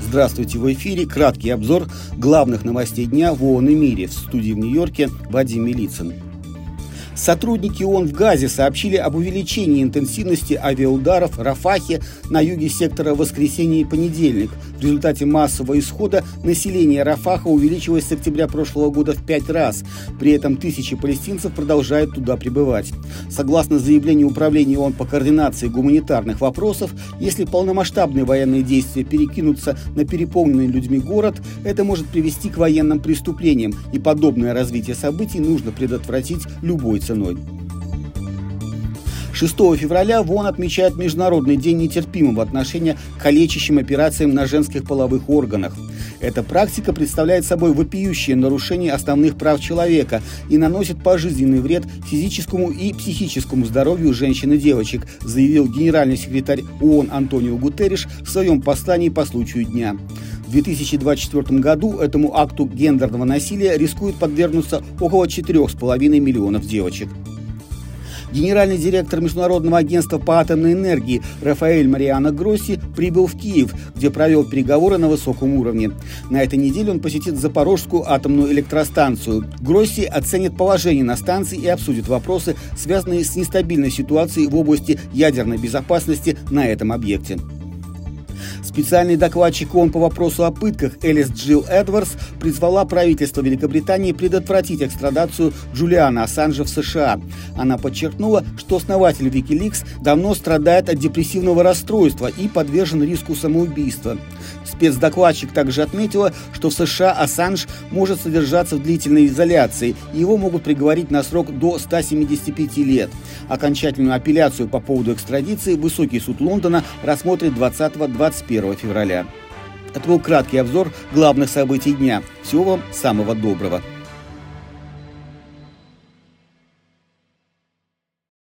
Здравствуйте, в эфире краткий обзор главных новостей дня в ООН и мире. В студии в Нью-Йорке Вадим Милицын. Сотрудники ООН в Газе сообщили об увеличении интенсивности авиаударов в Рафахе на юге сектора в воскресенье и понедельник. В результате массового исхода население Рафаха увеличилось с октября прошлого года в пять раз. При этом тысячи палестинцев продолжают туда прибывать. Согласно заявлению Управления ООН по координации гуманитарных вопросов, если полномасштабные военные действия перекинутся на переполненный людьми город, это может привести к военным преступлениям, и подобное развитие событий нужно предотвратить любой ценой. 6 февраля ВОН отмечает Международный день нетерпимого отношения к калечащим операциям на женских половых органах. Эта практика представляет собой вопиющее нарушение основных прав человека и наносит пожизненный вред физическому и психическому здоровью женщин и девочек, заявил генеральный секретарь ООН Антонио Гутерриш в своем послании по случаю дня. В 2024 году этому акту гендерного насилия рискует подвергнуться около 4,5 миллионов девочек. Генеральный директор Международного агентства по атомной энергии Рафаэль Мариано Гросси прибыл в Киев, где провел переговоры на высоком уровне. На этой неделе он посетит Запорожскую атомную электростанцию. Гросси оценит положение на станции и обсудит вопросы, связанные с нестабильной ситуацией в области ядерной безопасности на этом объекте. Специальный докладчик ООН по вопросу о пытках Элис Джилл Эдвардс призвала правительство Великобритании предотвратить экстрадацию Джулиана Ассанжа в США. Она подчеркнула, что основатель Wikileaks давно страдает от депрессивного расстройства и подвержен риску самоубийства. Спецдокладчик также отметила, что в США Ассанж может содержаться в длительной изоляции, и его могут приговорить на срок до 175 лет. Окончательную апелляцию по поводу экстрадиции Высокий суд Лондона рассмотрит 20-21 февраля. Это был краткий обзор главных событий дня. Всего вам самого доброго.